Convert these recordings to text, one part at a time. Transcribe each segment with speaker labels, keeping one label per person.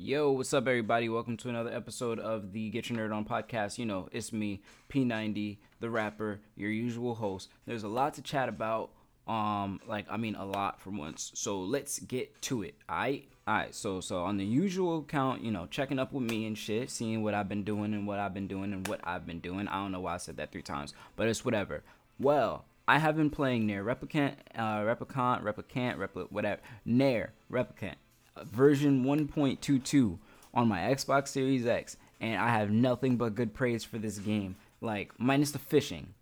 Speaker 1: Yo, what's up, everybody? Welcome to another episode of the Get Your Nerd On podcast. You know, it's me, P90, the rapper, your usual host. There's a lot to chat about. Um, like I mean, a lot for once. So let's get to it. Alright, alright. So, so on the usual account, you know, checking up with me and shit, seeing what I've been doing and what I've been doing and what I've been doing. I don't know why I said that three times, but it's whatever. Well, I have been playing Nier Replicant, uh, Replicant, Replicant, Repli- whatever. Nier Replicant version 1.22 on my Xbox Series X, and I have nothing but good praise for this game. Like, minus the fishing.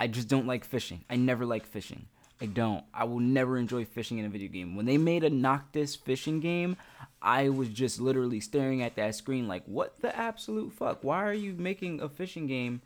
Speaker 1: I just don't like fishing. I never like fishing. I don't. I will never enjoy fishing in a video game. When they made a Noctis fishing game, I was just literally staring at that screen like, what the absolute fuck? Why are you making a fishing game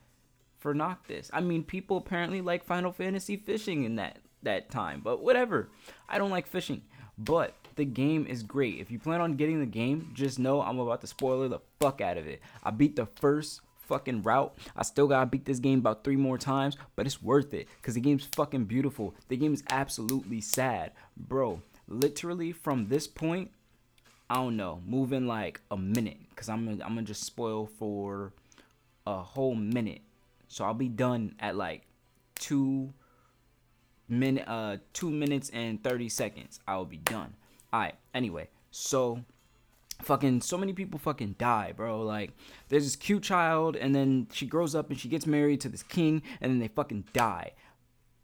Speaker 1: for Noctis? I mean, people apparently like Final Fantasy fishing in that that time, but whatever. I don't like fishing. But the game is great. If you plan on getting the game, just know I'm about to spoiler the fuck out of it. I beat the first fucking route. I still gotta beat this game about three more times, but it's worth it because the game's fucking beautiful. The game is absolutely sad, bro. Literally from this point, I don't know, moving like a minute because I'm gonna, I'm gonna just spoil for a whole minute. So I'll be done at like two minute uh two minutes and 30 seconds i'll be done all right anyway so fucking so many people fucking die bro like there's this cute child and then she grows up and she gets married to this king and then they fucking die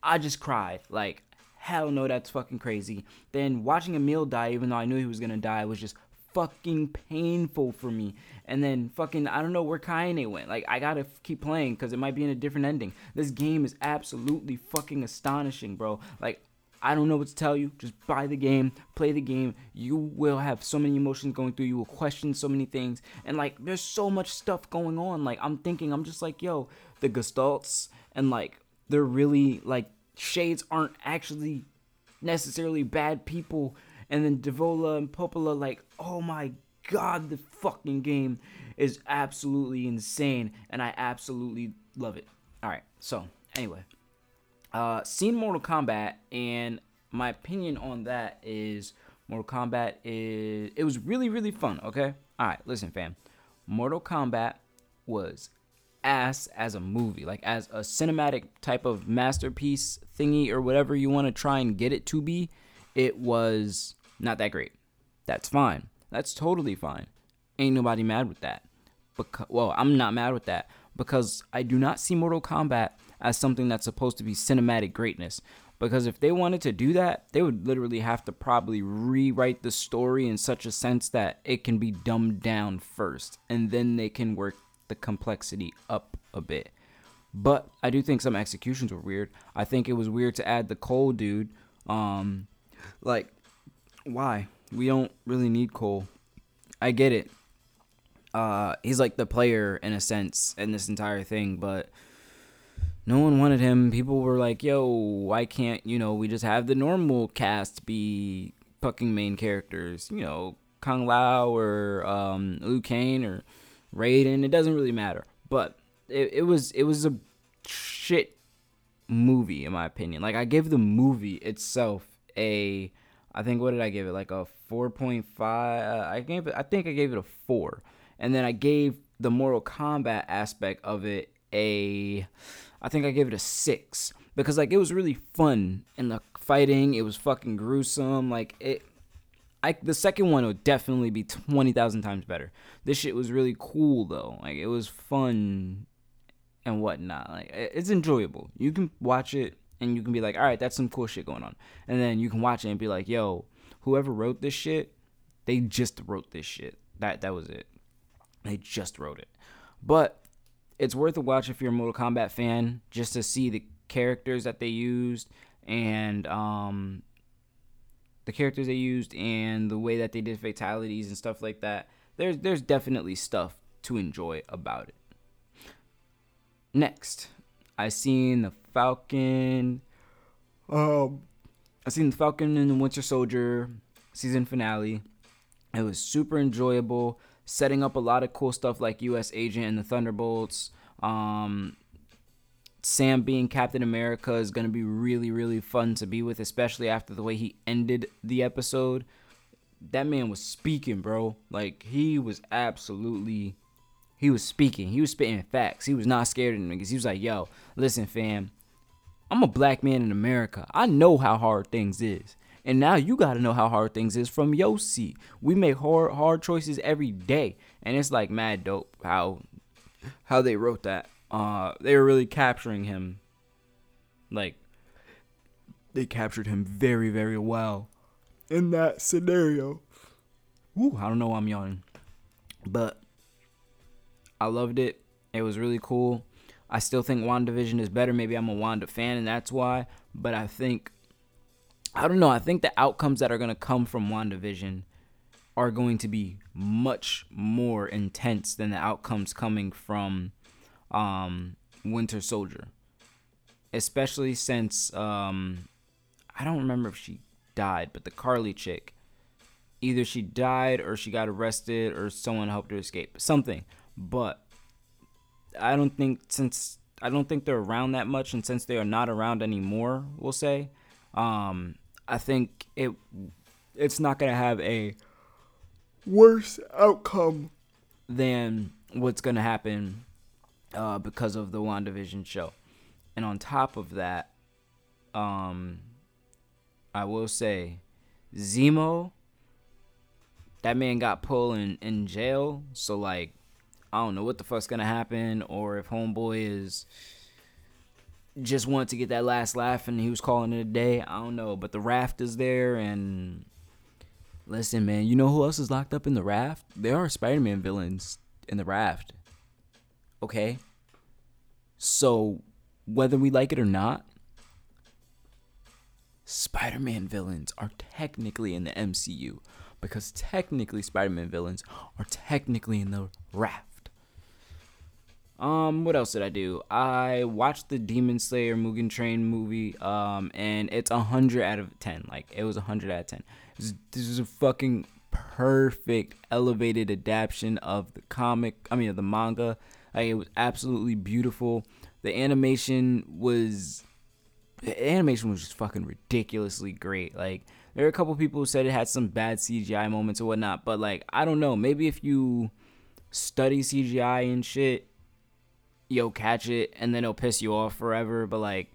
Speaker 1: i just cried like hell no that's fucking crazy then watching emil die even though i knew he was gonna die was just fucking painful for me. And then fucking I don't know where Kaine went. Like I gotta f- keep playing because it might be in a different ending. This game is absolutely fucking astonishing, bro. Like I don't know what to tell you. Just buy the game, play the game. You will have so many emotions going through. You will question so many things, and like there's so much stuff going on. Like I'm thinking, I'm just like, yo, the Gestalts, and like they're really like shades aren't actually necessarily bad people and then Devola and Popola, like, oh my god, the fucking game is absolutely insane, and I absolutely love it. All right, so anyway, uh, seen Mortal Kombat, and my opinion on that is Mortal Kombat is it was really really fun. Okay, all right, listen, fam, Mortal Kombat was ass as a movie, like as a cinematic type of masterpiece thingy or whatever you want to try and get it to be. It was not that great. That's fine. That's totally fine. Ain't nobody mad with that. Because, well, I'm not mad with that because I do not see Mortal Kombat as something that's supposed to be cinematic greatness. Because if they wanted to do that, they would literally have to probably rewrite the story in such a sense that it can be dumbed down first, and then they can work the complexity up a bit. But I do think some executions were weird. I think it was weird to add the Cole dude. Um, like why? We don't really need Cole. I get it. Uh, he's like the player in a sense in this entire thing, but no one wanted him. People were like, "Yo, why can't you know we just have the normal cast be fucking main characters? You know, Kung Lao or um, Liu Kang or Raiden. It doesn't really matter." But it, it was it was a shit movie in my opinion. Like I give the movie itself a I think what did I give it? Like a 4.5. Uh, I gave it I think I gave it a 4. And then I gave the Mortal Kombat aspect of it a I think I gave it a 6 because like it was really fun and the fighting. It was fucking gruesome. Like it I the second one would definitely be 20,000 times better. This shit was really cool though. Like it was fun and whatnot. Like it's enjoyable. You can watch it and you can be like, all right, that's some cool shit going on. And then you can watch it and be like, yo, whoever wrote this shit, they just wrote this shit. That that was it. They just wrote it. But it's worth a watch if you're a Mortal Kombat fan, just to see the characters that they used and um the characters they used and the way that they did fatalities and stuff like that. There's there's definitely stuff to enjoy about it. Next, I seen the Falcon. Um, I seen the Falcon and the Winter Soldier season finale. It was super enjoyable, setting up a lot of cool stuff like U.S. Agent and the Thunderbolts. Um, Sam being Captain America is gonna be really really fun to be with, especially after the way he ended the episode. that man was speaking, bro. Like he was absolutely he was speaking. He was spitting facts. He was not scared of niggas. He was like, yo, listen, fam. I'm a black man in America. I know how hard things is. And now you gotta know how hard things is from your seat. We make hard hard choices every day. And it's like mad dope how how they wrote that. Uh they were really capturing him. Like they captured him very, very well in that scenario. Ooh, I don't know why I'm yawning. But I loved it. It was really cool. I still think WandaVision is better. Maybe I'm a Wanda fan and that's why. But I think I don't know. I think the outcomes that are going to come from WandaVision are going to be much more intense than the outcomes coming from um, Winter Soldier. Especially since um, I don't remember if she died, but the Carly chick, either she died or she got arrested or someone helped her escape. Something. But I don't think since I don't think they're around that much and since they are not around anymore, we'll say, um, I think it it's not gonna have a worse outcome than what's gonna happen uh, because of the WandaVision show. And on top of that, um, I will say, Zemo, that man got pulled in, in jail. So like, I don't know what the fuck's gonna happen, or if Homeboy is just wanted to get that last laugh and he was calling it a day. I don't know, but the raft is there and listen, man, you know who else is locked up in the raft? There are Spider-Man villains in the raft. Okay? So, whether we like it or not, Spider-Man villains are technically in the MCU because technically Spider-Man villains are technically in the raft. Um, what else did I do? I watched the Demon Slayer Mugen Train movie, um, and it's a hundred out of ten. Like it was a hundred out of ten. this is a fucking perfect elevated adaptation of the comic. I mean, of the manga. Like it was absolutely beautiful. The animation was, the animation was just fucking ridiculously great. Like there are a couple people who said it had some bad CGI moments or whatnot, but like I don't know. Maybe if you study CGI and shit you'll catch it and then it'll piss you off forever. But like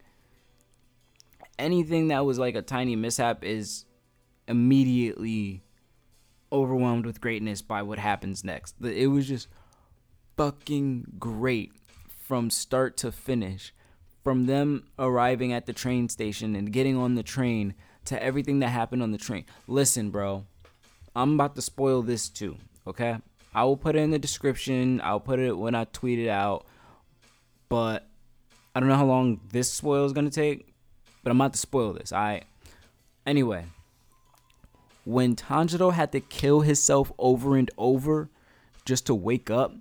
Speaker 1: anything that was like a tiny mishap is immediately overwhelmed with greatness by what happens next. It was just fucking great from start to finish. From them arriving at the train station and getting on the train to everything that happened on the train. Listen, bro, I'm about to spoil this too, okay? I will put it in the description. I'll put it when I tweet it out but I don't know how long this spoil is gonna take, but I'm about to spoil this. I anyway. When Tanjiro had to kill himself over and over just to wake up,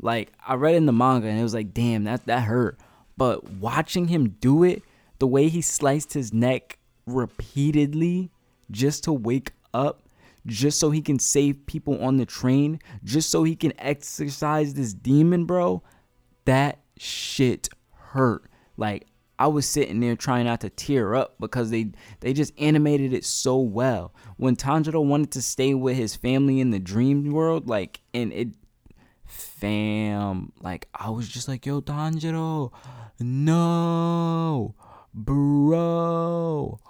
Speaker 1: like I read in the manga and it was like, damn, that that hurt. But watching him do it, the way he sliced his neck repeatedly just to wake up, just so he can save people on the train, just so he can exercise this demon, bro, that shit hurt. Like I was sitting there trying not to tear up because they they just animated it so well. When Tanjiro wanted to stay with his family in the dream world, like and it fam, like I was just like, yo, Tanjiro, no, bro.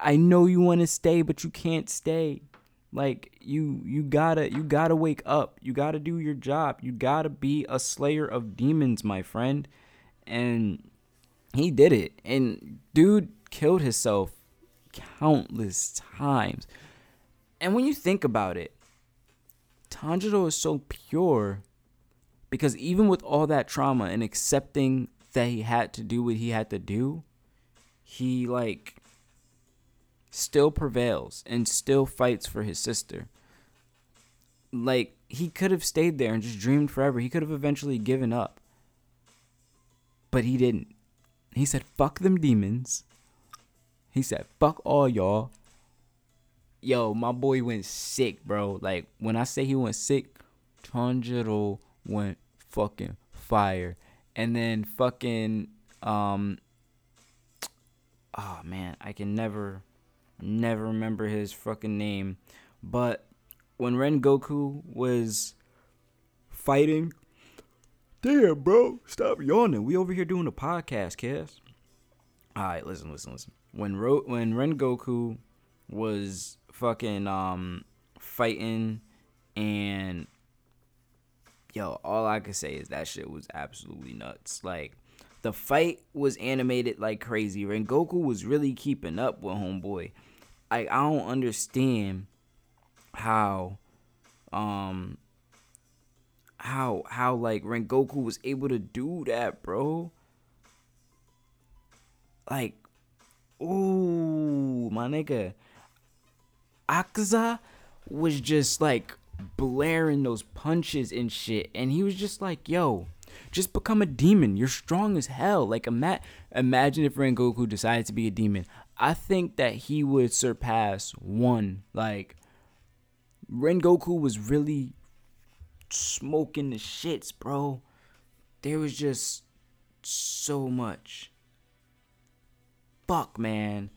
Speaker 1: I know you want to stay, but you can't stay. Like you you gotta you gotta wake up. You gotta do your job. You gotta be a slayer of demons, my friend. And he did it. And dude killed himself countless times. And when you think about it, Tanjiro is so pure because even with all that trauma and accepting that he had to do what he had to do, he like still prevails and still fights for his sister. Like, he could have stayed there and just dreamed forever. He could have eventually given up. But he didn't. He said, fuck them demons. He said, fuck all y'all. Yo, my boy went sick, bro. Like, when I say he went sick, Tanjiro went fucking fire. And then fucking, um, oh man, I can never never remember his fucking name, but when Rengoku was fighting, damn, bro, stop yawning. We over here doing a podcast, Cass. All right, listen, listen, listen. When Ro- when Rengoku was fucking um fighting and yo, all I could say is that shit was absolutely nuts. Like the fight was animated like crazy. Rengoku was really keeping up with homeboy. I I don't understand how um how how like Rengoku was able to do that, bro. Like ooh, my nigga. Akaza was just like blaring those punches and shit and he was just like, "Yo, just become a demon. You're strong as hell. Like ima- imagine if Rengoku decided to be a demon. I think that he would surpass one. Like Rengoku was really smoking the shits, bro. There was just so much. Fuck, man.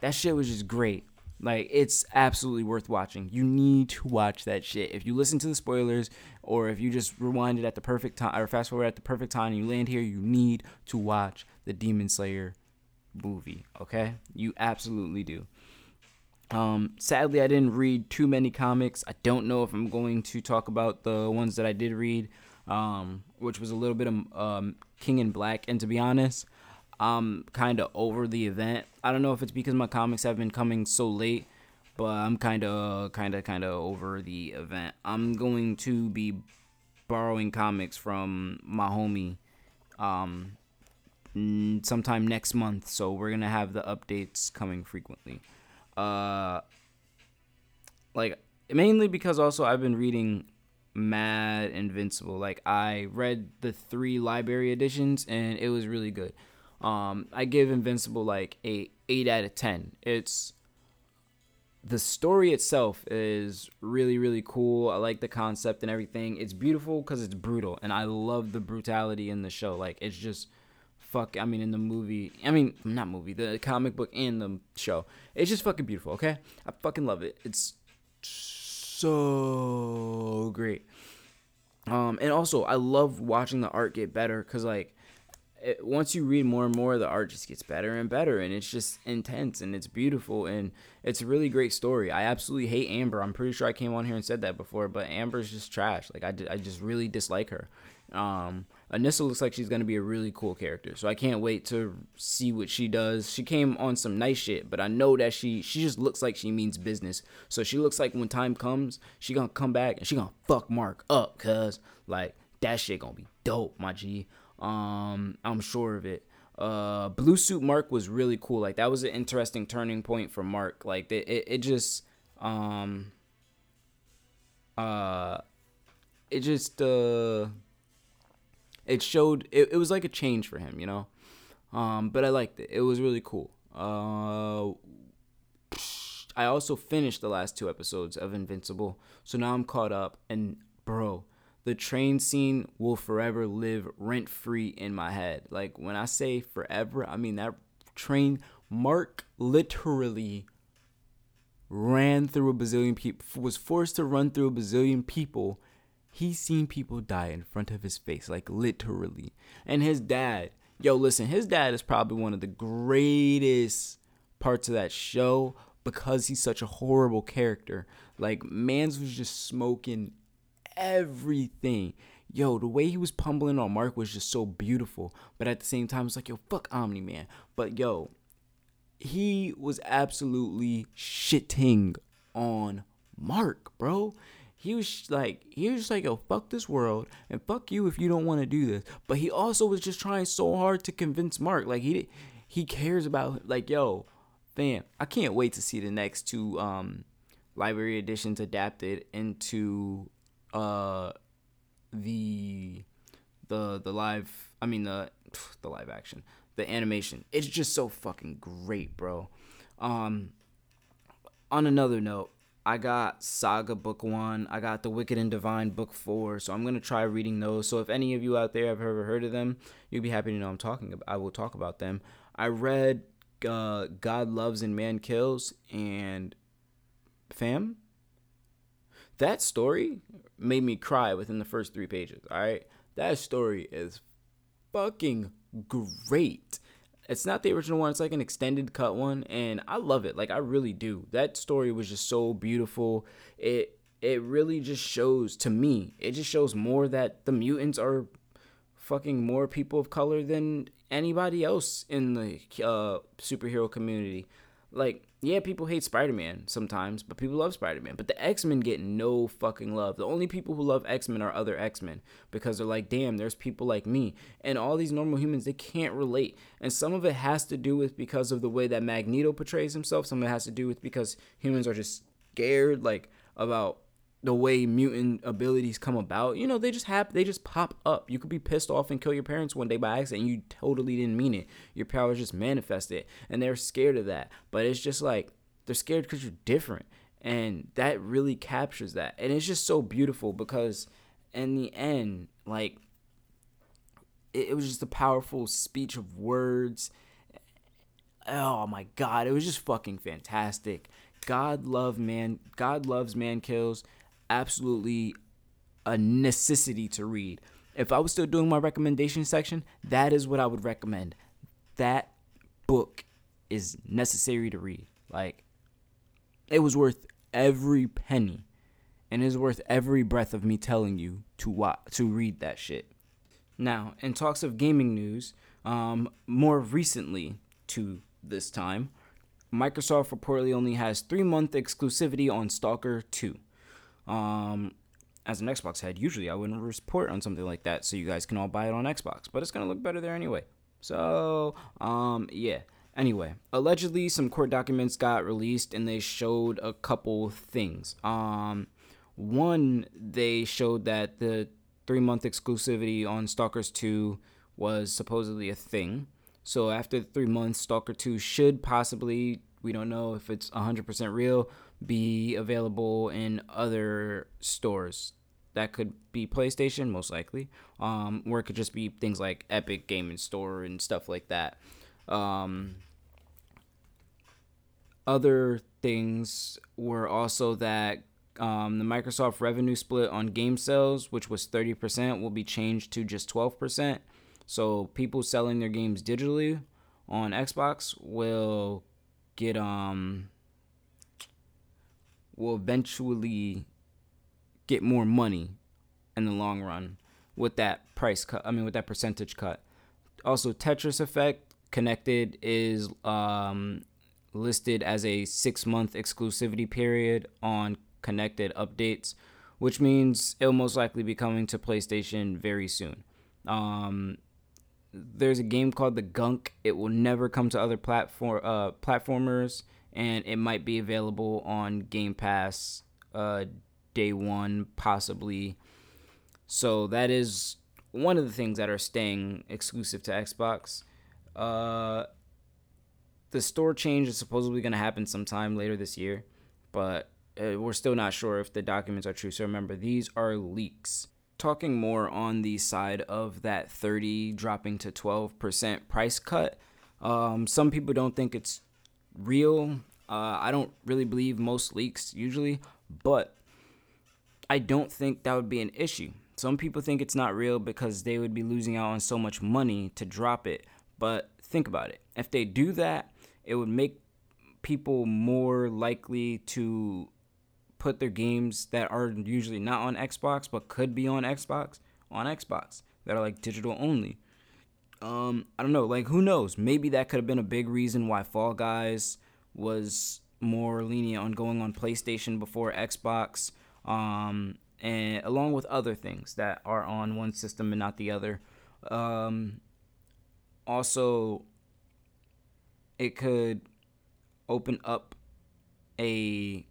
Speaker 1: That shit was just great. Like it's absolutely worth watching. You need to watch that shit. If you listen to the spoilers or if you just rewind it at the perfect time or fast forward at the perfect time and you land here, you need to watch the Demon Slayer movie, okay? You absolutely do. Um, sadly, I didn't read too many comics. I don't know if I'm going to talk about the ones that I did read, um, which was a little bit of um, King in Black. And to be honest, I'm kind of over the event. I don't know if it's because my comics have been coming so late, but I'm kind of, kind of, kind of over the event. I'm going to be borrowing comics from my homie um, sometime next month, so we're gonna have the updates coming frequently. Uh, like mainly because also I've been reading Mad Invincible. Like I read the three library editions and it was really good. Um, I give Invincible like a eight out of ten. It's the story itself is really really cool. I like the concept and everything. It's beautiful because it's brutal, and I love the brutality in the show. Like it's just fuck. I mean, in the movie, I mean not movie, the comic book and the show. It's just fucking beautiful. Okay, I fucking love it. It's so great. Um, and also I love watching the art get better because like it, once you read more and more, the art just gets better and better, and it's just intense and it's beautiful and it's a really great story. I absolutely hate Amber. I'm pretty sure I came on here and said that before, but Amber's just trash. Like I, I just really dislike her. Um, Anissa looks like she's gonna be a really cool character, so I can't wait to see what she does. She came on some nice shit, but I know that she she just looks like she means business. So she looks like when time comes, she gonna come back and she gonna fuck Mark up, cause like that shit gonna be dope, my G. Um, I'm sure of it. Uh, Blue Suit Mark was really cool. Like that was an interesting turning point for Mark. Like it, it, it just um uh it just uh it showed it, it was like a change for him, you know. Um, but I liked it. It was really cool. Uh, I also finished the last two episodes of Invincible, so now I'm caught up. And bro, the train scene will forever live rent free in my head. Like when I say forever, I mean that train. Mark literally ran through a bazillion people, was forced to run through a bazillion people he's seen people die in front of his face, like literally. And his dad, yo, listen, his dad is probably one of the greatest parts of that show because he's such a horrible character. Like, Mans was just smoking everything. Yo, the way he was pummeling on Mark was just so beautiful. But at the same time, it's like, yo, fuck Omni Man. But yo, he was absolutely shitting on Mark, bro he was like he was just like yo fuck this world and fuck you if you don't want to do this. But he also was just trying so hard to convince mark like he he cares about like yo fam i can't wait to see the next two um library editions adapted into uh the the the live i mean the the live action the animation. It's just so fucking great bro. Um on another note I got Saga Book One. I got The Wicked and Divine Book Four. So I'm gonna try reading those. So if any of you out there have ever heard of them, you'd be happy to know I'm talking. About, I will talk about them. I read uh, God loves and man kills and fam. That story made me cry within the first three pages. All right, that story is fucking great. It's not the original one, it's like an extended cut one and I love it. Like I really do. That story was just so beautiful. It it really just shows to me, it just shows more that the mutants are fucking more people of color than anybody else in the uh, superhero community. Like, yeah, people hate Spider Man sometimes, but people love Spider Man. But the X Men get no fucking love. The only people who love X Men are other X Men because they're like, damn, there's people like me. And all these normal humans, they can't relate. And some of it has to do with because of the way that Magneto portrays himself. Some of it has to do with because humans are just scared, like, about the way mutant abilities come about, you know, they just happen, they just pop up. You could be pissed off and kill your parents one day by accident. you totally didn't mean it. Your powers just manifested, and they're scared of that. But it's just like they're scared because you're different, and that really captures that. And it's just so beautiful because in the end, like it, it was just a powerful speech of words. Oh my god, it was just fucking fantastic. God love man. God loves man kills absolutely a necessity to read. If I was still doing my recommendation section, that is what I would recommend. That book is necessary to read. Like, it was worth every penny, and it's worth every breath of me telling you to watch, to read that shit. Now, in talks of gaming news, um, more recently to this time, Microsoft reportedly only has three month exclusivity on Stalker 2. Um, as an Xbox head, usually I wouldn't report on something like that, so you guys can all buy it on Xbox. But it's gonna look better there anyway. So, um, yeah. Anyway, allegedly some court documents got released and they showed a couple things. Um, one, they showed that the three month exclusivity on Stalkers 2 was supposedly a thing. So after three months, Stalker 2 should possibly, we don't know if it's 100% real, be available in other stores. That could be PlayStation, most likely, um, or it could just be things like Epic Gaming Store and stuff like that. Um, other things were also that um, the Microsoft revenue split on game sales, which was 30%, will be changed to just 12%. So people selling their games digitally on Xbox will get um will eventually get more money in the long run with that price cut. I mean, with that percentage cut. Also, Tetris Effect Connected is um, listed as a six month exclusivity period on connected updates, which means it'll most likely be coming to PlayStation very soon. Um, there's a game called The Gunk. It will never come to other platform uh, platformers and it might be available on Game Pass uh, day one, possibly. So that is one of the things that are staying exclusive to Xbox. Uh, the store change is supposedly going to happen sometime later this year, but uh, we're still not sure if the documents are true. So remember, these are leaks. Talking more on the side of that 30 dropping to 12% price cut, um, some people don't think it's real. Uh, I don't really believe most leaks usually, but I don't think that would be an issue. Some people think it's not real because they would be losing out on so much money to drop it. But think about it. If they do that, it would make people more likely to put their games that are usually not on Xbox but could be on Xbox on Xbox that are like digital only. Um, I don't know. Like, who knows? Maybe that could have been a big reason why Fall Guys was more lenient on going on PlayStation before Xbox, um, and along with other things that are on one system and not the other. Um, also, it could open up a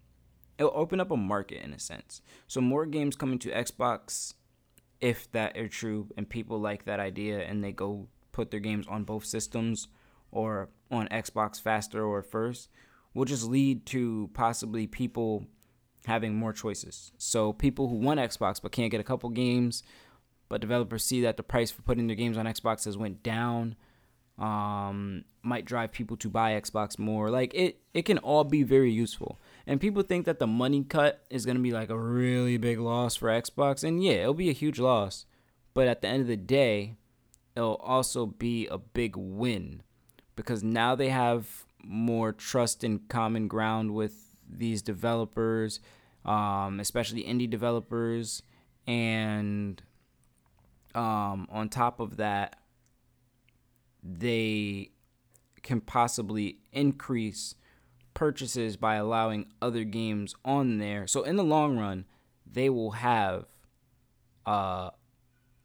Speaker 1: it'll open up a market in a sense. So more games coming to Xbox if that are true and people like that idea and they go put their games on both systems or on Xbox faster or first will just lead to possibly people having more choices. So people who want Xbox but can't get a couple games, but developers see that the price for putting their games on Xbox has went down, um, might drive people to buy Xbox more. Like it, it can all be very useful. And people think that the money cut is gonna be like a really big loss for Xbox, and yeah, it'll be a huge loss. But at the end of the day, it'll also be a big win because now they have more trust and common ground with these developers, um, especially indie developers, and um, on top of that, they can possibly increase purchases by allowing other games on there. So in the long run, they will have uh,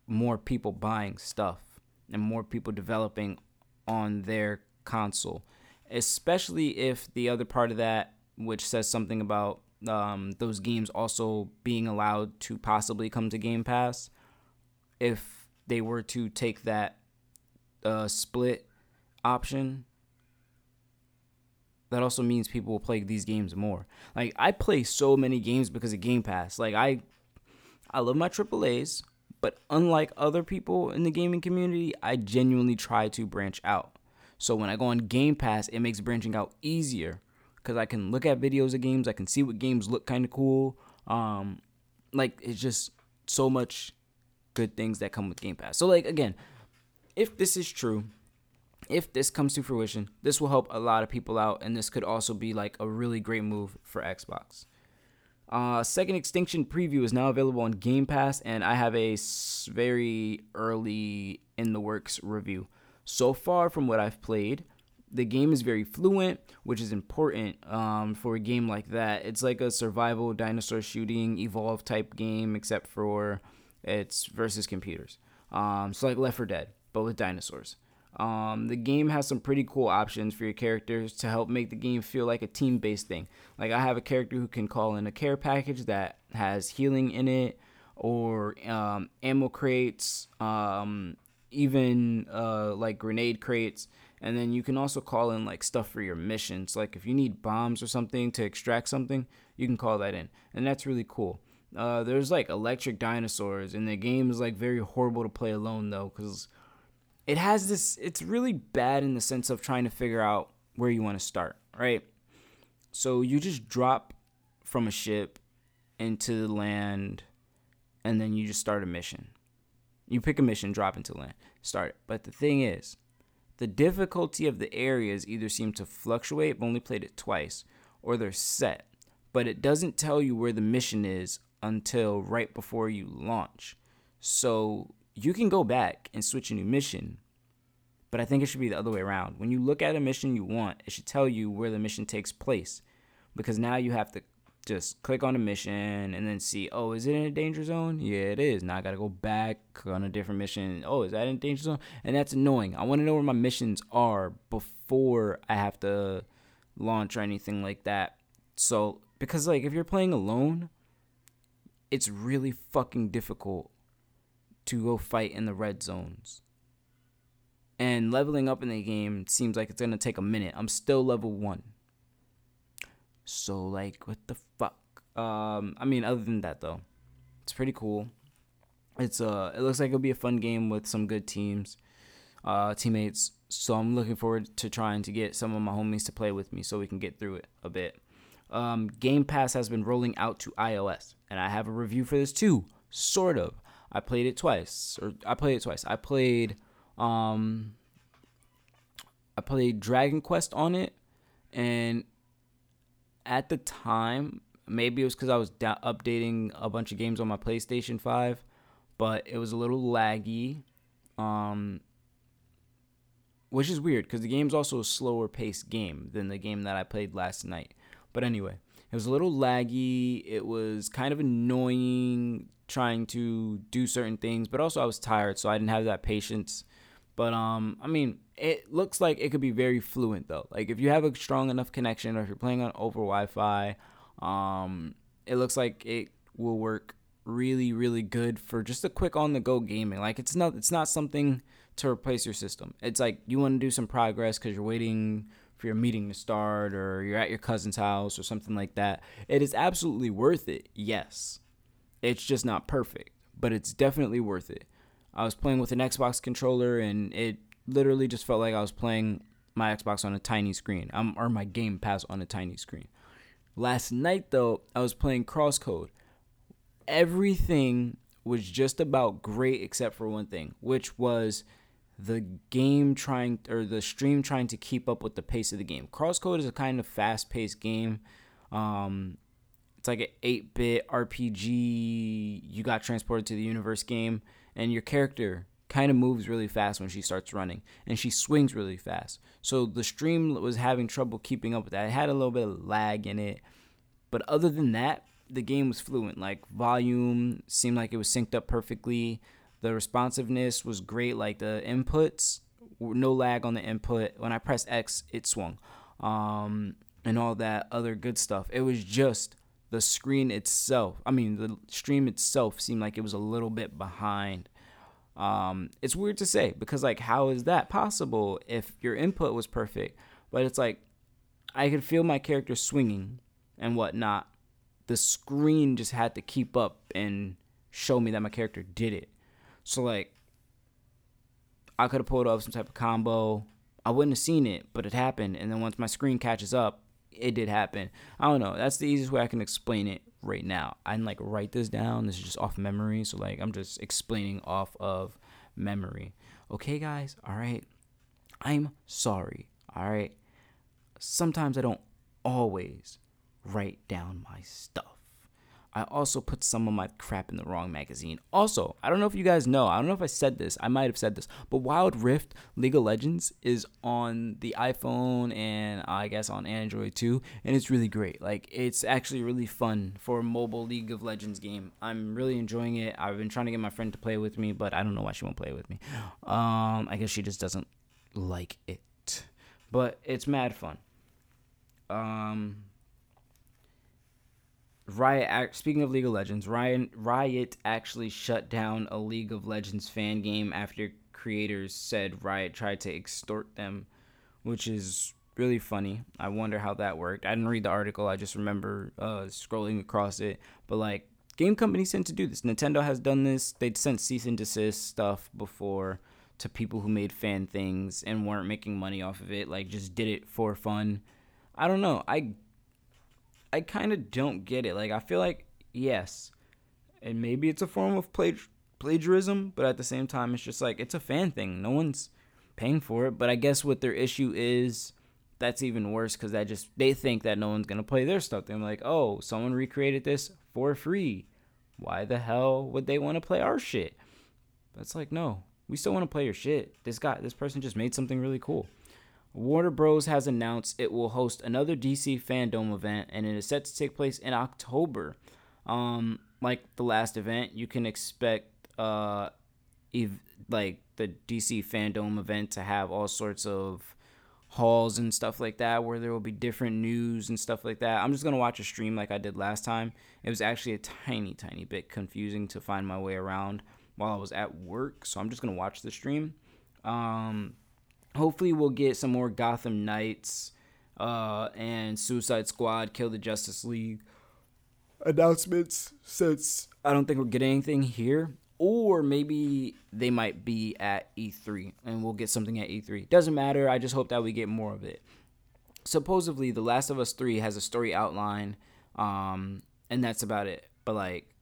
Speaker 1: more people buying stuff and more people developing on their console, especially if the other part of that, which says something about um, those games also being allowed to possibly come to Game Pass, if they were to take that uh, split option, that also means people will play these games more. Like I play so many games because of Game Pass. Like I, I love my AAA's, but unlike other people in the gaming community, I genuinely try to branch out. So when I go on Game Pass, it makes branching out easier because I can look at videos of games, I can see what games look kind of cool. Um, like it's just so much good things that come with Game Pass. So like again, if this is true, if this comes to fruition, this will help a lot of people out, and this could also be like a really great move for Xbox. Uh, Second Extinction preview is now available on Game Pass, and I have a very early in the works review. So far, from what I've played, the game is very fluent, which is important um, for a game like that. It's like a survival dinosaur shooting evolve type game, except for it's versus computers. Um, so like Left 4 Dead, but with dinosaurs. Um, the game has some pretty cool options for your characters to help make the game feel like a team based thing. Like, I have a character who can call in a care package that has healing in it, or um, ammo crates, um, even uh, like grenade crates. And then you can also call in like stuff for your missions. Like, if you need bombs or something to extract something, you can call that in. And that's really cool. Uh, there's like electric dinosaurs, and the game is like very horrible to play alone though, because it has this it's really bad in the sense of trying to figure out where you want to start, right? So you just drop from a ship into the land and then you just start a mission. You pick a mission, drop into land, start it. But the thing is, the difficulty of the areas either seem to fluctuate, I've only played it twice, or they're set. But it doesn't tell you where the mission is until right before you launch. So you can go back and switch a new mission, but I think it should be the other way around. When you look at a mission you want, it should tell you where the mission takes place because now you have to just click on a mission and then see, oh, is it in a danger zone? Yeah, it is. Now I got to go back on a different mission. Oh, is that in a danger zone? And that's annoying. I want to know where my missions are before I have to launch or anything like that. So, because like if you're playing alone, it's really fucking difficult to go fight in the red zones. And leveling up in the game seems like it's gonna take a minute. I'm still level one. So like what the fuck? Um I mean other than that though, it's pretty cool. It's uh it looks like it'll be a fun game with some good teams, uh teammates. So I'm looking forward to trying to get some of my homies to play with me so we can get through it a bit. Um, game Pass has been rolling out to iOS, and I have a review for this too, sort of. I played it twice, or I played it twice. I played, um, I played Dragon Quest on it, and at the time, maybe it was because I was da- updating a bunch of games on my PlayStation Five, but it was a little laggy, um, which is weird because the game's also a slower paced game than the game that I played last night. But anyway, it was a little laggy. It was kind of annoying trying to do certain things, but also I was tired, so I didn't have that patience. But um, I mean, it looks like it could be very fluent though. Like if you have a strong enough connection, or if you're playing on over Wi-Fi, um, it looks like it will work really, really good for just a quick on-the-go gaming. Like it's not, it's not something to replace your system. It's like you want to do some progress because you're waiting for your meeting to start, or you're at your cousin's house, or something like that. It is absolutely worth it. Yes it's just not perfect, but it's definitely worth it. I was playing with an Xbox controller and it literally just felt like I was playing my Xbox on a tiny screen. I'm or my Game Pass on a tiny screen. Last night though, I was playing Crosscode. Everything was just about great except for one thing, which was the game trying or the stream trying to keep up with the pace of the game. Crosscode is a kind of fast-paced game. Um, it's like an 8-bit RPG. You got transported to the universe game, and your character kind of moves really fast when she starts running, and she swings really fast. So the stream was having trouble keeping up with that. It had a little bit of lag in it, but other than that, the game was fluent. Like volume seemed like it was synced up perfectly. The responsiveness was great. Like the inputs, no lag on the input. When I pressed X, it swung, um, and all that other good stuff. It was just the screen itself. I mean, the stream itself seemed like it was a little bit behind. Um, it's weird to say because like, how is that possible if your input was perfect? But it's like I could feel my character swinging and whatnot. The screen just had to keep up and show me that my character did it. So like I could have pulled off some type of combo. I wouldn't have seen it, but it happened. And then once my screen catches up, it did happen. I don't know. That's the easiest way I can explain it right now. I didn't like write this down. This is just off memory. So like I'm just explaining off of memory. Okay, guys. All right. I'm sorry. All right. Sometimes I don't always write down my stuff. I also put some of my crap in the wrong magazine. Also, I don't know if you guys know, I don't know if I said this, I might have said this, but Wild Rift League of Legends is on the iPhone and I guess on Android too, and it's really great. Like, it's actually really fun for a mobile League of Legends game. I'm really enjoying it. I've been trying to get my friend to play with me, but I don't know why she won't play with me. Um, I guess she just doesn't like it. But it's mad fun. Um, Riot. Speaking of League of Legends, Riot Riot actually shut down a League of Legends fan game after creators said Riot tried to extort them, which is really funny. I wonder how that worked. I didn't read the article. I just remember uh, scrolling across it. But like, game companies tend to do this. Nintendo has done this. They'd sent cease and desist stuff before to people who made fan things and weren't making money off of it. Like, just did it for fun. I don't know. I I kind of don't get it. Like I feel like yes, and maybe it's a form of plag- plagiarism, but at the same time, it's just like it's a fan thing. No one's paying for it. But I guess what their issue is, that's even worse because that just they think that no one's gonna play their stuff. They're like, oh, someone recreated this for free. Why the hell would they want to play our shit? That's like no, we still want to play your shit. This guy, this person just made something really cool. Warner Bros. has announced it will host another DC Fandom event, and it is set to take place in October. Um, like the last event, you can expect uh, ev- like the DC Fandom event to have all sorts of halls and stuff like that, where there will be different news and stuff like that. I'm just gonna watch a stream like I did last time. It was actually a tiny, tiny bit confusing to find my way around while I was at work, so I'm just gonna watch the stream. Um, hopefully we'll get some more Gotham Knights uh, and Suicide Squad, Kill the Justice League announcements since I don't think we're getting anything here. Or maybe they might be at E3 and we'll get something at E3. Doesn't matter. I just hope that we get more of it. Supposedly, The Last of Us 3 has a story outline, um, and that's about it. But, like,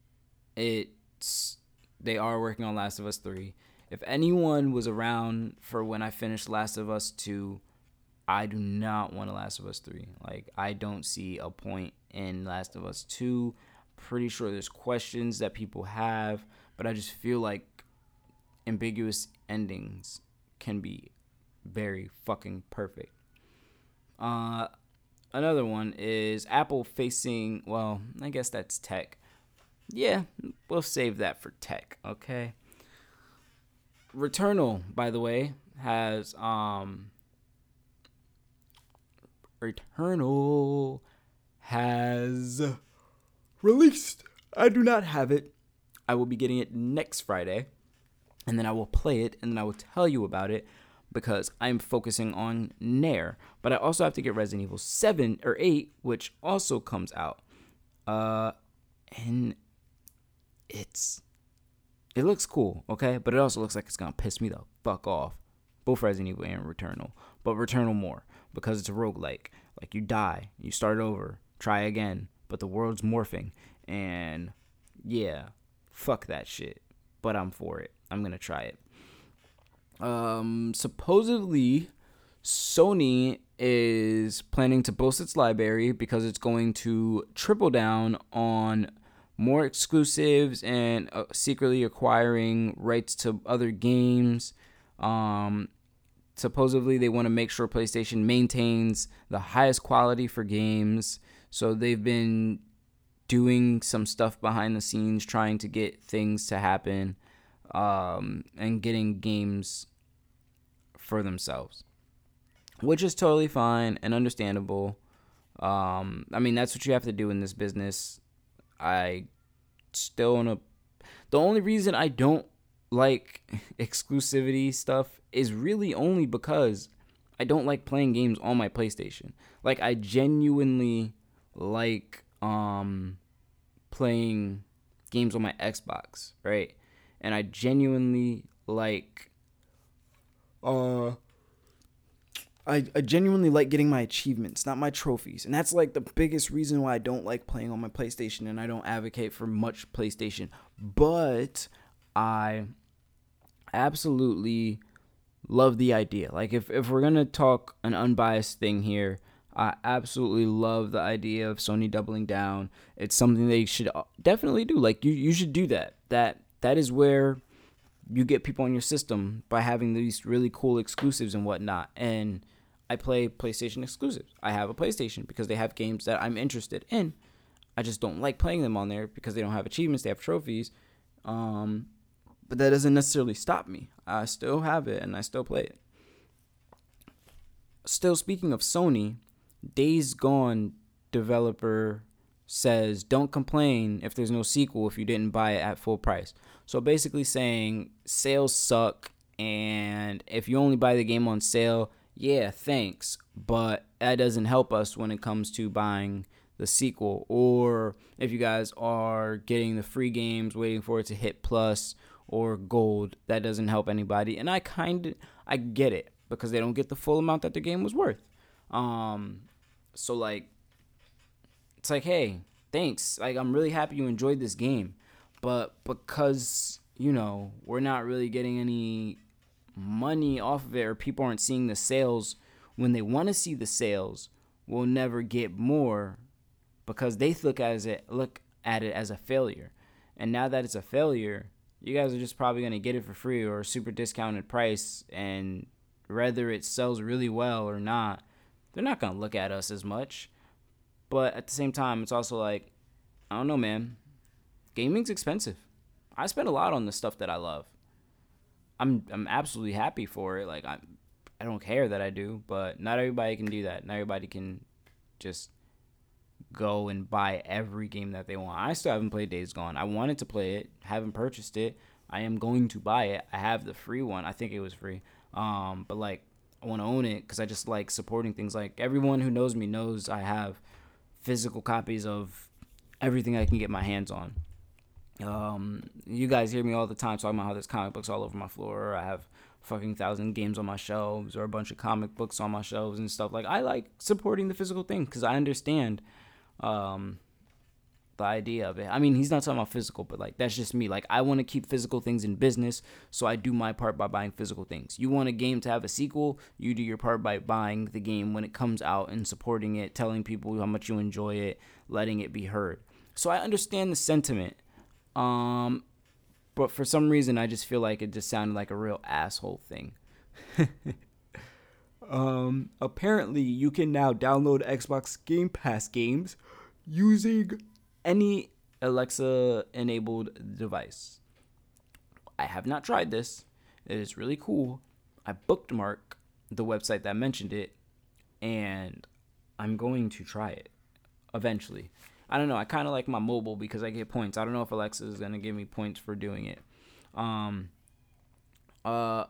Speaker 1: it's. They are working on Last of Us 3 if anyone was around for when I finished Last of Us 2, I do not want a Last of Us 3. Like, I don't see a point in Last of Us 2. Pretty sure there's questions that people have, but I just feel like ambiguous endings can be very fucking perfect. Uh, another one is Apple facing, well, I guess that's tech. Yeah, we'll save that for tech, okay? Returnal, by the way, has um Returnal has released. I do not have it. I will be getting it next Friday, and then I will play it, and then I will tell you about it because I'm focusing on Nair. But I also have to get Resident Evil 7 or 8, which also comes out. Uh, and it's it looks cool, okay? But it also looks like it's gonna piss me the fuck off. both Resident Evil and Returnal, but Returnal more because it's a roguelike. Like you die, you start over, try again, but the world's morphing. And yeah, fuck that shit. But I'm for it. I'm gonna try it. Um, supposedly, Sony is planning to boost its library because it's going to triple down on more exclusives and uh, secretly acquiring rights to other games. Um, supposedly, they want to make sure PlayStation maintains the highest quality for games. So they've been doing some stuff behind the scenes, trying to get things to happen, um, and getting games for themselves, which is totally fine and understandable. Um, I mean, that's what you have to do in this business. I still want to. The only reason I don't like exclusivity stuff is really only because I don't like playing games on my PlayStation. Like I genuinely like um playing games on my Xbox, right? And I genuinely like uh I, I genuinely like getting my achievements, not my trophies. And that's like the biggest reason why I don't like playing on my PlayStation and I don't advocate for much PlayStation. But I absolutely love the idea. Like if, if we're gonna talk an unbiased thing here, I absolutely love the idea of Sony doubling down. It's something they should uh, definitely do. Like you, you should do that. That that is where you get people on your system by having these really cool exclusives and whatnot. And I play PlayStation exclusives. I have a PlayStation because they have games that I'm interested in. I just don't like playing them on there because they don't have achievements. They have trophies. Um, but that doesn't necessarily stop me. I still have it and I still play it. Still speaking of Sony, Days Gone developer says don't complain if there's no sequel if you didn't buy it at full price. So basically saying sales suck and if you only buy the game on sale, yeah, thanks, but that doesn't help us when it comes to buying the sequel or if you guys are getting the free games waiting for it to hit plus or gold, that doesn't help anybody. And I kind of I get it because they don't get the full amount that the game was worth. Um, so like, it's like, hey, thanks. Like, I'm really happy you enjoyed this game, but because you know we're not really getting any money off of it, or people aren't seeing the sales when they want to see the sales, we'll never get more because they look at it look at it as a failure. And now that it's a failure, you guys are just probably gonna get it for free or a super discounted price, and whether it sells really well or not, they're not gonna look at us as much. But at the same time, it's also like, I don't know, man. Gaming's expensive. I spend a lot on the stuff that I love. I'm I'm absolutely happy for it. Like I I don't care that I do, but not everybody can do that. Not everybody can just go and buy every game that they want. I still haven't played Days Gone. I wanted to play it, haven't purchased it. I am going to buy it. I have the free one. I think it was free. Um, but like I want to own it because I just like supporting things. Like everyone who knows me knows I have physical copies of everything I can get my hands on. Um, you guys hear me all the time talking about how there's comic books all over my floor. I have fucking thousand games on my shelves or a bunch of comic books on my shelves and stuff. Like I like supporting the physical thing because I understand um, the idea of it. I mean, he's not talking about physical, but like that's just me. Like I want to keep physical things in business, so I do my part by buying physical things. You want a game to have a sequel, you do your part by buying the game when it comes out and supporting it, telling people how much you enjoy it, letting it be heard. So I understand the sentiment. Um but for some reason I just feel like it just sounded like a real asshole thing. um apparently you can now download Xbox Game Pass games using any Alexa enabled device. I have not tried this. It is really cool. I bookmarked the website that mentioned it and I'm going to try it eventually. I don't know. I kind of like my mobile because I get points. I don't know if Alexa is going to give me points for doing it. Um uh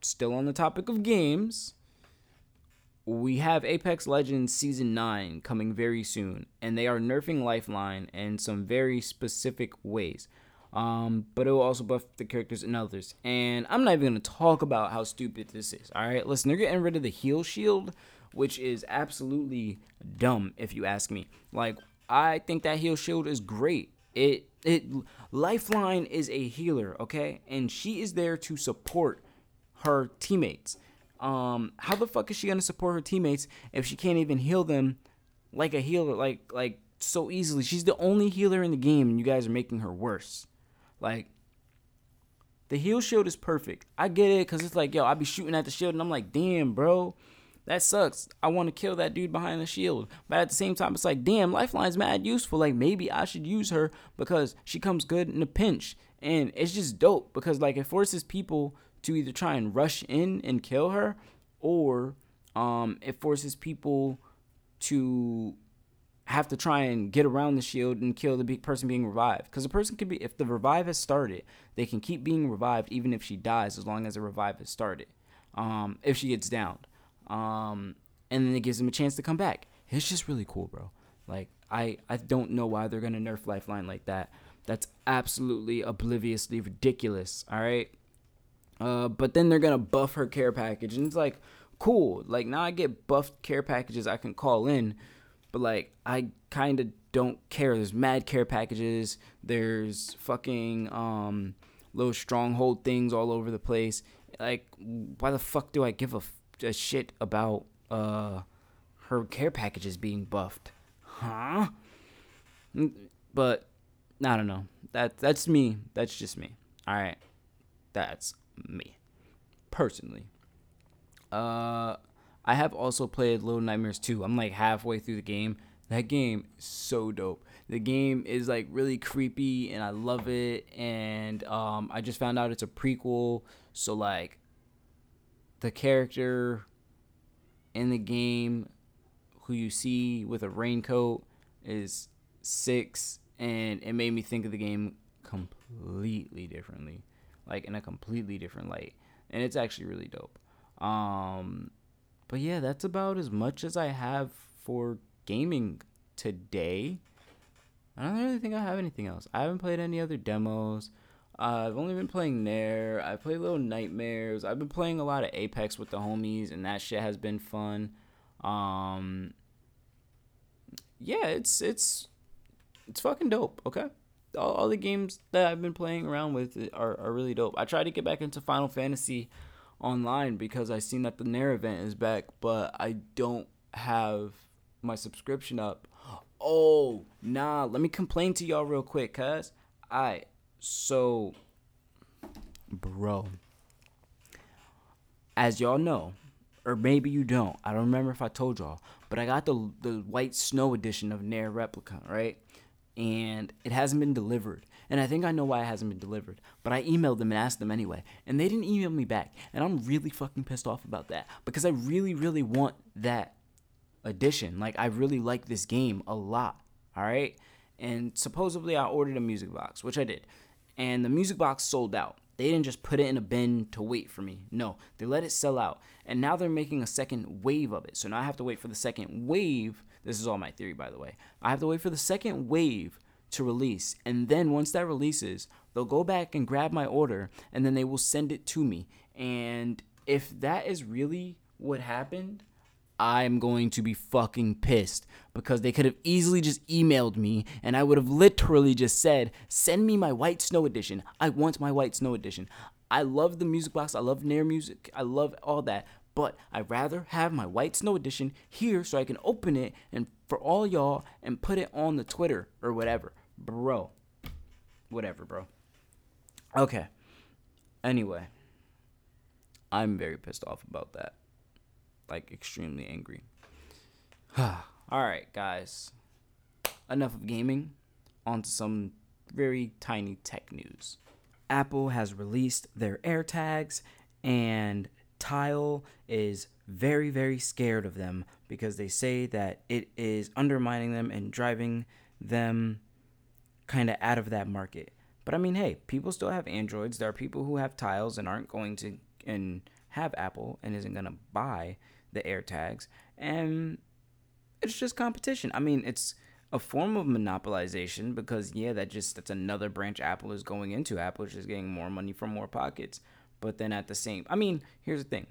Speaker 1: still on the topic of games, we have Apex Legends Season 9 coming very soon, and they are nerfing Lifeline in some very specific ways. Um, but it will also buff the characters and others. And I'm not even gonna talk about how stupid this is. All right, listen, they're getting rid of the heal shield, which is absolutely dumb if you ask me. Like, I think that heal shield is great. It it Lifeline is a healer, okay, and she is there to support her teammates. Um, how the fuck is she gonna support her teammates if she can't even heal them like a healer, like like so easily? She's the only healer in the game, and you guys are making her worse. Like the heal shield is perfect. I get it because it's like, yo, I be shooting at the shield, and I'm like, damn, bro, that sucks. I want to kill that dude behind the shield. But at the same time, it's like, damn, Lifeline's mad useful. Like maybe I should use her because she comes good in a pinch. And it's just dope because like it forces people to either try and rush in and kill her or um, it forces people to have to try and get around the shield and kill the person being revived. Because the person could be, if the revive has started, they can keep being revived even if she dies, as long as the revive has started. Um, if she gets downed, um, and then it gives them a chance to come back. It's just really cool, bro. Like I, I don't know why they're gonna nerf Lifeline like that. That's absolutely obliviously ridiculous. All right. Uh, but then they're gonna buff her care package, and it's like, cool. Like now I get buffed care packages I can call in, but like I kind of don't care. There's mad care packages. There's fucking um little stronghold things all over the place. Like why the fuck do I give a, a shit about uh her care packages being buffed? Huh? Mm, but I don't know. That that's me. That's just me. All right. That's me personally. Uh, I have also played Little Nightmares 2. I'm like halfway through the game. That game is so dope. The game is like really creepy and I love it. And um, I just found out it's a prequel. So, like, the character in the game who you see with a raincoat is six. And it made me think of the game completely differently like in a completely different light, and it's actually really dope. Um, but yeah, that's about as much as I have for gaming today. I don't really think I have anything else. I haven't played any other demos. Uh, I've only been playing NieR. I played Little Nightmares. I've been playing a lot of Apex with the homies, and that shit has been fun. Um, yeah, it's it's it's fucking dope. Okay all, all the games that I've been playing around with are, are really dope. I tried to get back into Final Fantasy online because I seen that the NieR event is back, but I don't have my subscription up. Oh, nah, let me complain to y'all real quick, cuz. I so bro. As y'all know, or maybe you don't. I don't remember if I told y'all, but I got the the white snow edition of NieR Replica, right? and it hasn't been delivered. And I think I know why it hasn't been delivered. But I emailed them and asked them anyway. And they didn't email me back. And I'm really fucking pissed off about that. Because I really, really want that edition. Like, I really like this game a lot. All right? And supposedly I ordered a music box, which I did. And the music box sold out. They didn't just put it in a bin to wait for me. No, they let it sell out. And now they're making a second wave of it. So now I have to wait for the second wave this is all my theory, by the way. I have to wait for the second wave to release. And then once that releases, they'll go back and grab my order and then they will send it to me. And if that is really what happened, I'm going to be fucking pissed because they could have easily just emailed me and I would have literally just said, Send me my White Snow Edition. I want my White Snow Edition. I love the music box. I love NieR music. I love all that but I'd rather have my White Snow Edition here so I can open it and for all y'all and put it on the Twitter or whatever. Bro. Whatever, bro. Okay. Anyway, I'm very pissed off about that. Like, extremely angry. all right, guys. Enough of gaming. On to some very tiny tech news. Apple has released their AirTags, and Tile is very, very scared of them because they say that it is undermining them and driving them kind of out of that market. But I mean, hey, people still have Androids. There are people who have tiles and aren't going to and have Apple and isn't going to buy the AirTags. And it's just competition. I mean, it's a form of monopolization because yeah, that just that's another branch Apple is going into. Apple is just getting more money from more pockets. But then at the same, I mean, here's the thing: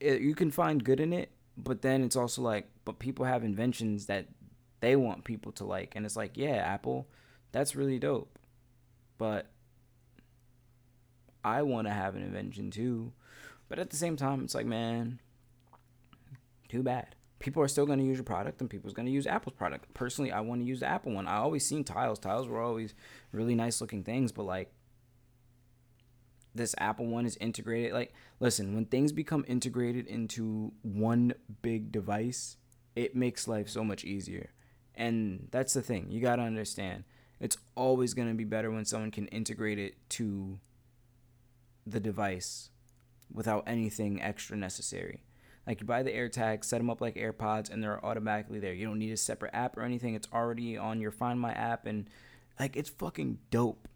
Speaker 1: it, you can find good in it, but then it's also like, but people have inventions that they want people to like, and it's like, yeah, Apple, that's really dope, but I want to have an invention too. But at the same time, it's like, man, too bad. People are still going to use your product, and people's going to use Apple's product. Personally, I want to use the Apple one. I always seen tiles. Tiles were always really nice looking things, but like this Apple one is integrated. Like, listen, when things become integrated into one big device, it makes life so much easier. And that's the thing. You got to understand. It's always going to be better when someone can integrate it to the device without anything extra necessary. Like you buy the AirTags, set them up like AirPods, and they're automatically there. You don't need a separate app or anything. It's already on your Find My app, and like it's fucking dope.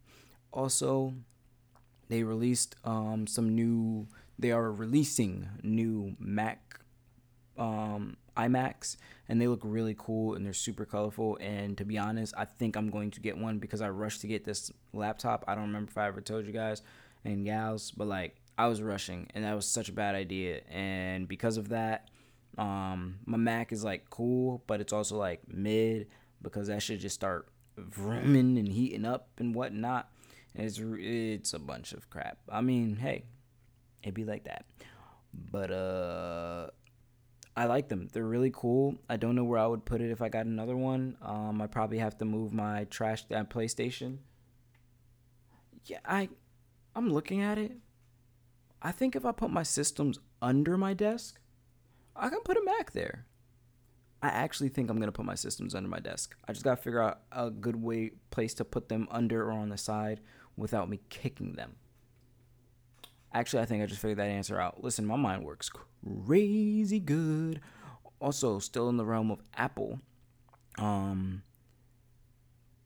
Speaker 1: Also, they released um, some new. They are releasing new Mac um, iMacs, and they look really cool and they're super colorful. And to be honest, I think I'm going to get one because I rushed to get this laptop. I don't remember if I ever told you guys and gals, but like I was rushing, and that was such a bad idea. And because of that, um, my Mac is like cool, but it's also like mid because that should just start vrooming and heating up and whatnot. And It's it's a bunch of crap. I mean, hey, it'd be like that. But uh I like them. They're really cool. I don't know where I would put it if I got another one. Um I probably have to move my trash that PlayStation. Yeah, I I'm looking at it. I think if I put my systems under my desk, I can put a Mac there. I actually think I'm gonna put my systems under my desk. I just gotta figure out a good way place to put them under or on the side without me kicking them. Actually, I think I just figured that answer out. Listen, my mind works crazy good. Also, still in the realm of Apple, um,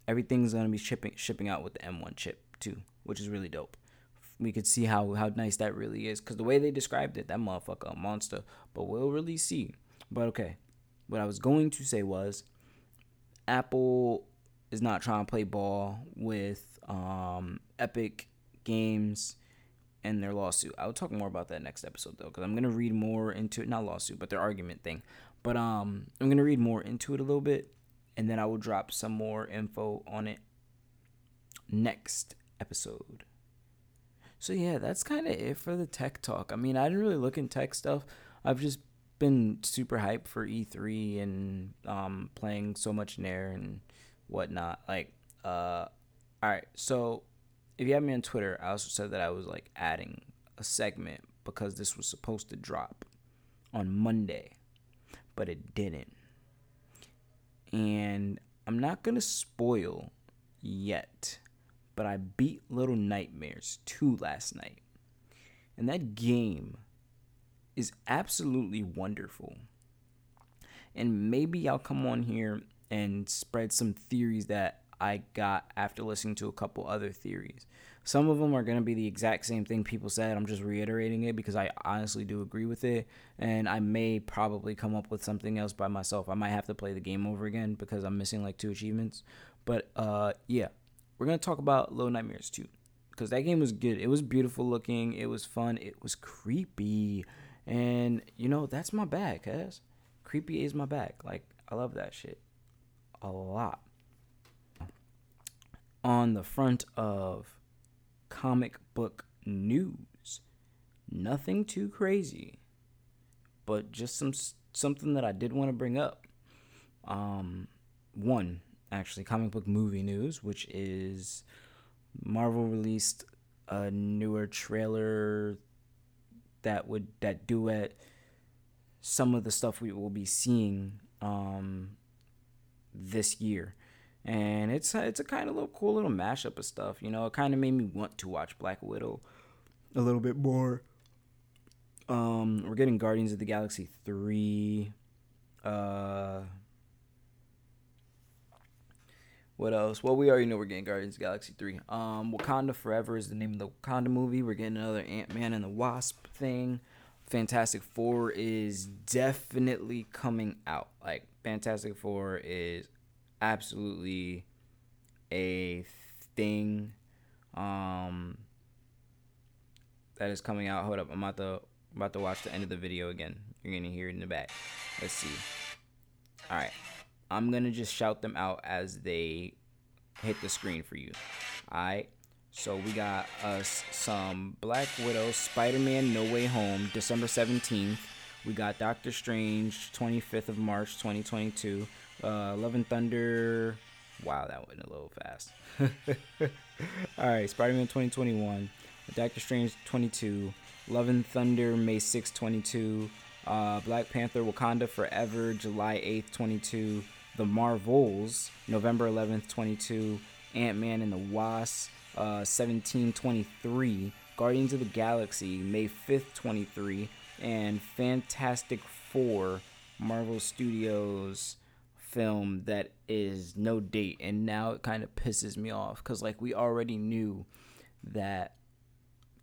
Speaker 1: everything's gonna be shipping shipping out with the M1 chip too, which is really dope. We could see how how nice that really is, cause the way they described it, that motherfucker a monster. But we'll really see. But okay, what I was going to say was, Apple is not trying to play ball with um, Epic Games and their lawsuit. I'll talk more about that next episode though, because I'm gonna read more into it. Not lawsuit, but their argument thing. But um, I'm gonna read more into it a little bit, and then I will drop some more info on it next episode. So yeah, that's kind of it for the tech talk. I mean, I didn't really look in tech stuff. I've just been super hyped for E3 and um, playing so much NieR and whatnot. Like, uh, all right. So if you have me on Twitter, I also said that I was like adding a segment because this was supposed to drop on Monday, but it didn't. And I'm not gonna spoil yet, but I beat Little Nightmares 2 last night. And that game is absolutely wonderful. And maybe I'll come on here and spread some theories that I got after listening to a couple other theories. Some of them are going to be the exact same thing people said. I'm just reiterating it because I honestly do agree with it. And I may probably come up with something else by myself. I might have to play the game over again because I'm missing like two achievements. But uh, yeah, we're to talk about Little Nightmares 2 because that game was good. It was beautiful looking, it was fun, it was creepy. And, you know, that's my bag, cuz. Creepy is my bag. Like, I love that shit a lot. On the front of comic book news, nothing too crazy, but just some something that I did want to bring up. Um, one actually comic book movie news, which is Marvel released a newer trailer that would that duet some of the stuff we will be seeing um, this year. And it's it's a kind of little cool little mashup of stuff. You know, it kind of made me want to watch Black Widow a little bit more. Um, we're getting Guardians of the Galaxy 3. Uh, what else? Well, we already know we're getting Guardians of Galaxy 3. Um, Wakanda Forever is the name of the Wakanda movie. We're getting another Ant Man and the Wasp thing. Fantastic Four is definitely coming out. Like Fantastic Four is absolutely a thing um that is coming out. Hold up, I'm about to I'm about to watch the end of the video again. You're gonna hear it in the back. Let's see. All right, I'm gonna just shout them out as they hit the screen for you. All right. So we got us some Black Widow, Spider-Man: No Way Home, December 17th. We got Doctor Strange, 25th of March, 2022. Uh, Love and Thunder. Wow, that went a little fast. All right, Spider-Man 2021, Doctor Strange 22, Love and Thunder May 6, 22, uh, Black Panther Wakanda Forever July 8th, 22, The Marvels November 11th, 22, Ant Man and the Wasp uh, 1723, Guardians of the Galaxy May 5th, 23, and Fantastic Four Marvel Studios film that is no date. And now it kind of pisses me off because like we already knew that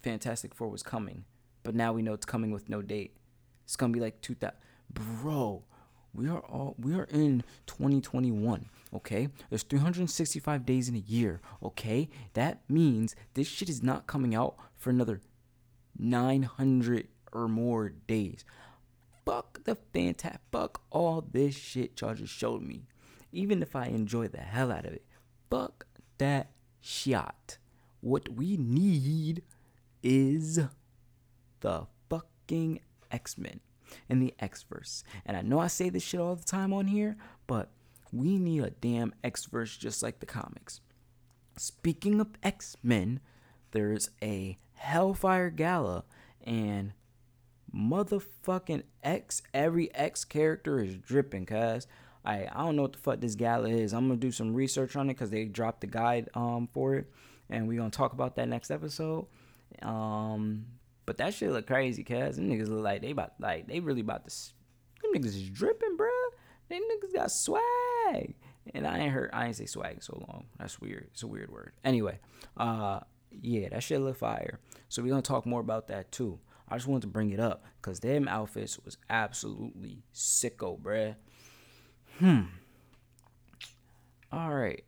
Speaker 1: fantastic four was coming but now we know it's coming with no date. It's gonna be like 2000 bro we are all we are in 2021 okay? There's 365 days in a year okay? That means this shit is not coming out for another 900 or more days. Fuck the fantastic, fuck all this shit y'all just showed me. Even if I enjoy the hell out of it, fuck that shit What we need is the fucking X And the X Verse. And I know I say this shit all the time on here, but we need a damn X Verse just like the comics. Speaking of X Men, there's a Hellfire Gala, and motherfucking X, every X character is dripping, cuz. I, I don't know what the fuck this gala is. I'm gonna do some research on it because they dropped the guide um for it, and we're gonna talk about that next episode. Um, but that shit look crazy, cuz them niggas look like they about like they really about to. Them niggas is dripping, bro. Them niggas got swag, and I ain't heard I ain't say swag so long. That's weird. It's a weird word. Anyway, uh, yeah, that shit look fire. So we're gonna talk more about that too. I just wanted to bring it up because them outfits was absolutely sicko, bruh. Hmm. All right.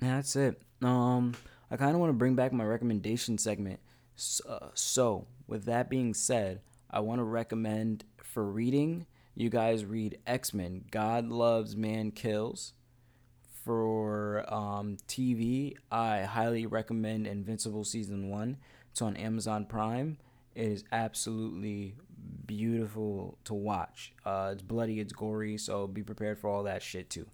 Speaker 1: That's it. Um, I kind of want to bring back my recommendation segment. Uh, so, with that being said, I want to recommend for reading, you guys read X Men God Loves, Man Kills. For um, TV, I highly recommend Invincible Season 1. It's on Amazon Prime. It is absolutely beautiful to watch. Uh, it's bloody, it's gory, so be prepared for all that shit too.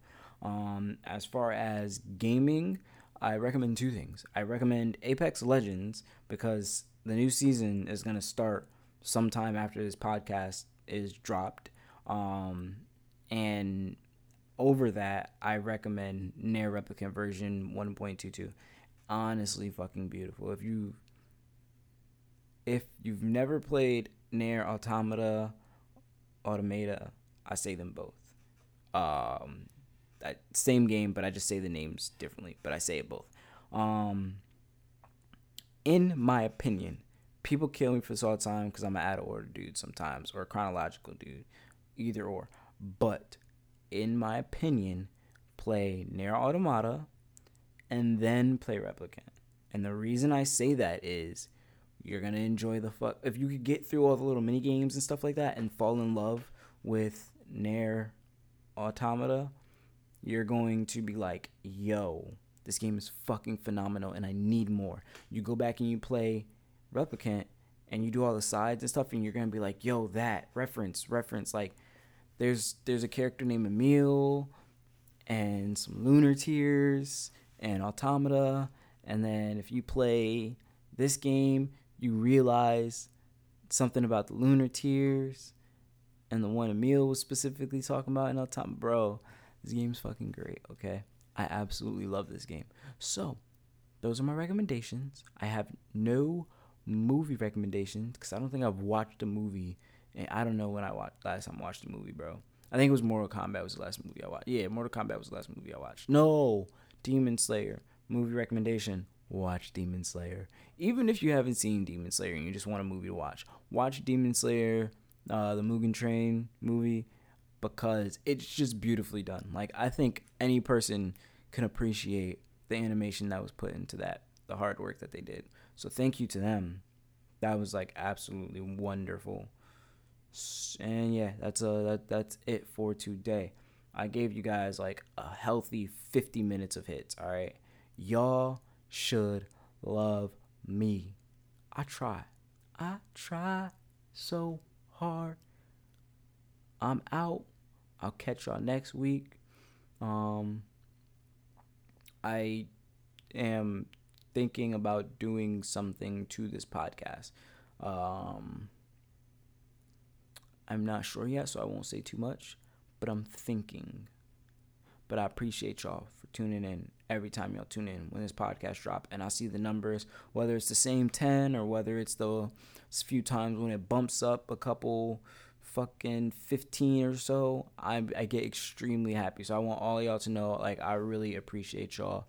Speaker 1: Um, as far as gaming, I recommend two things. I recommend Apex Legends because the new season is gonna start sometime after this podcast is dropped. Um, and over that, I recommend NieR Replicant version 1.22. Honestly, fucking beautiful. If you if you've never played NieR Automata, Automata, I say them both. Um, same game, but I just say the names differently. But I say it both. Um, in my opinion, people kill me for this all the time because I'm an out of order dude sometimes, or a chronological dude, either or. But in my opinion, play NieR Automata and then play Replicant. And the reason I say that is you're gonna enjoy the fuck. If you could get through all the little mini games and stuff like that and fall in love with NieR Automata, you're going to be like, yo, this game is fucking phenomenal and I need more. You go back and you play Replicant and you do all the sides and stuff and you're gonna be like, yo, that reference, reference. Like, there's there's a character named Emil and some Lunar Tears and Automata. And then if you play this game, you realize something about the lunar tears and the one Emil was specifically talking about in time. Bro, this game's fucking great, okay? I absolutely love this game. So, those are my recommendations. I have no movie recommendations because I don't think I've watched a movie. And I don't know when I watched last time I watched a movie, bro. I think it was Mortal Kombat was the last movie I watched. Yeah, Mortal Kombat was the last movie I watched. No, Demon Slayer movie recommendation watch Demon Slayer. Even if you haven't seen Demon Slayer and you just want a movie to watch, watch Demon Slayer, uh, the Mugen Train movie. Because it's just beautifully done. Like I think any person can appreciate the animation that was put into that, the hard work that they did. So thank you to them. That was like absolutely wonderful. And yeah, that's uh that that's it for today. I gave you guys like a healthy 50 minutes of hits, all right? Y'all should love me. I try. I try so hard. I'm out. I'll catch y'all next week. Um I am thinking about doing something to this podcast. Um I'm not sure yet, so I won't say too much, but I'm thinking. But I appreciate y'all for tuning in every time y'all tune in when this podcast drop and I see the numbers, whether it's the same 10 or whether it's the few times when it bumps up a couple fucking 15 or so, I, I get extremely happy. So I want all y'all to know, like, I really appreciate y'all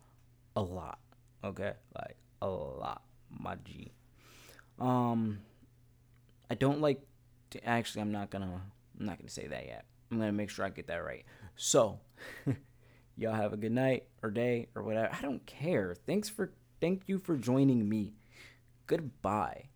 Speaker 1: a lot. Okay? Like, a lot. My G. Um, I don't like to, actually, I'm not gonna, I'm not gonna say that yet. I'm gonna make sure I get that right. So, y'all have a good night or day or whatever. I don't care. Thanks for, thank you for joining me. Goodbye.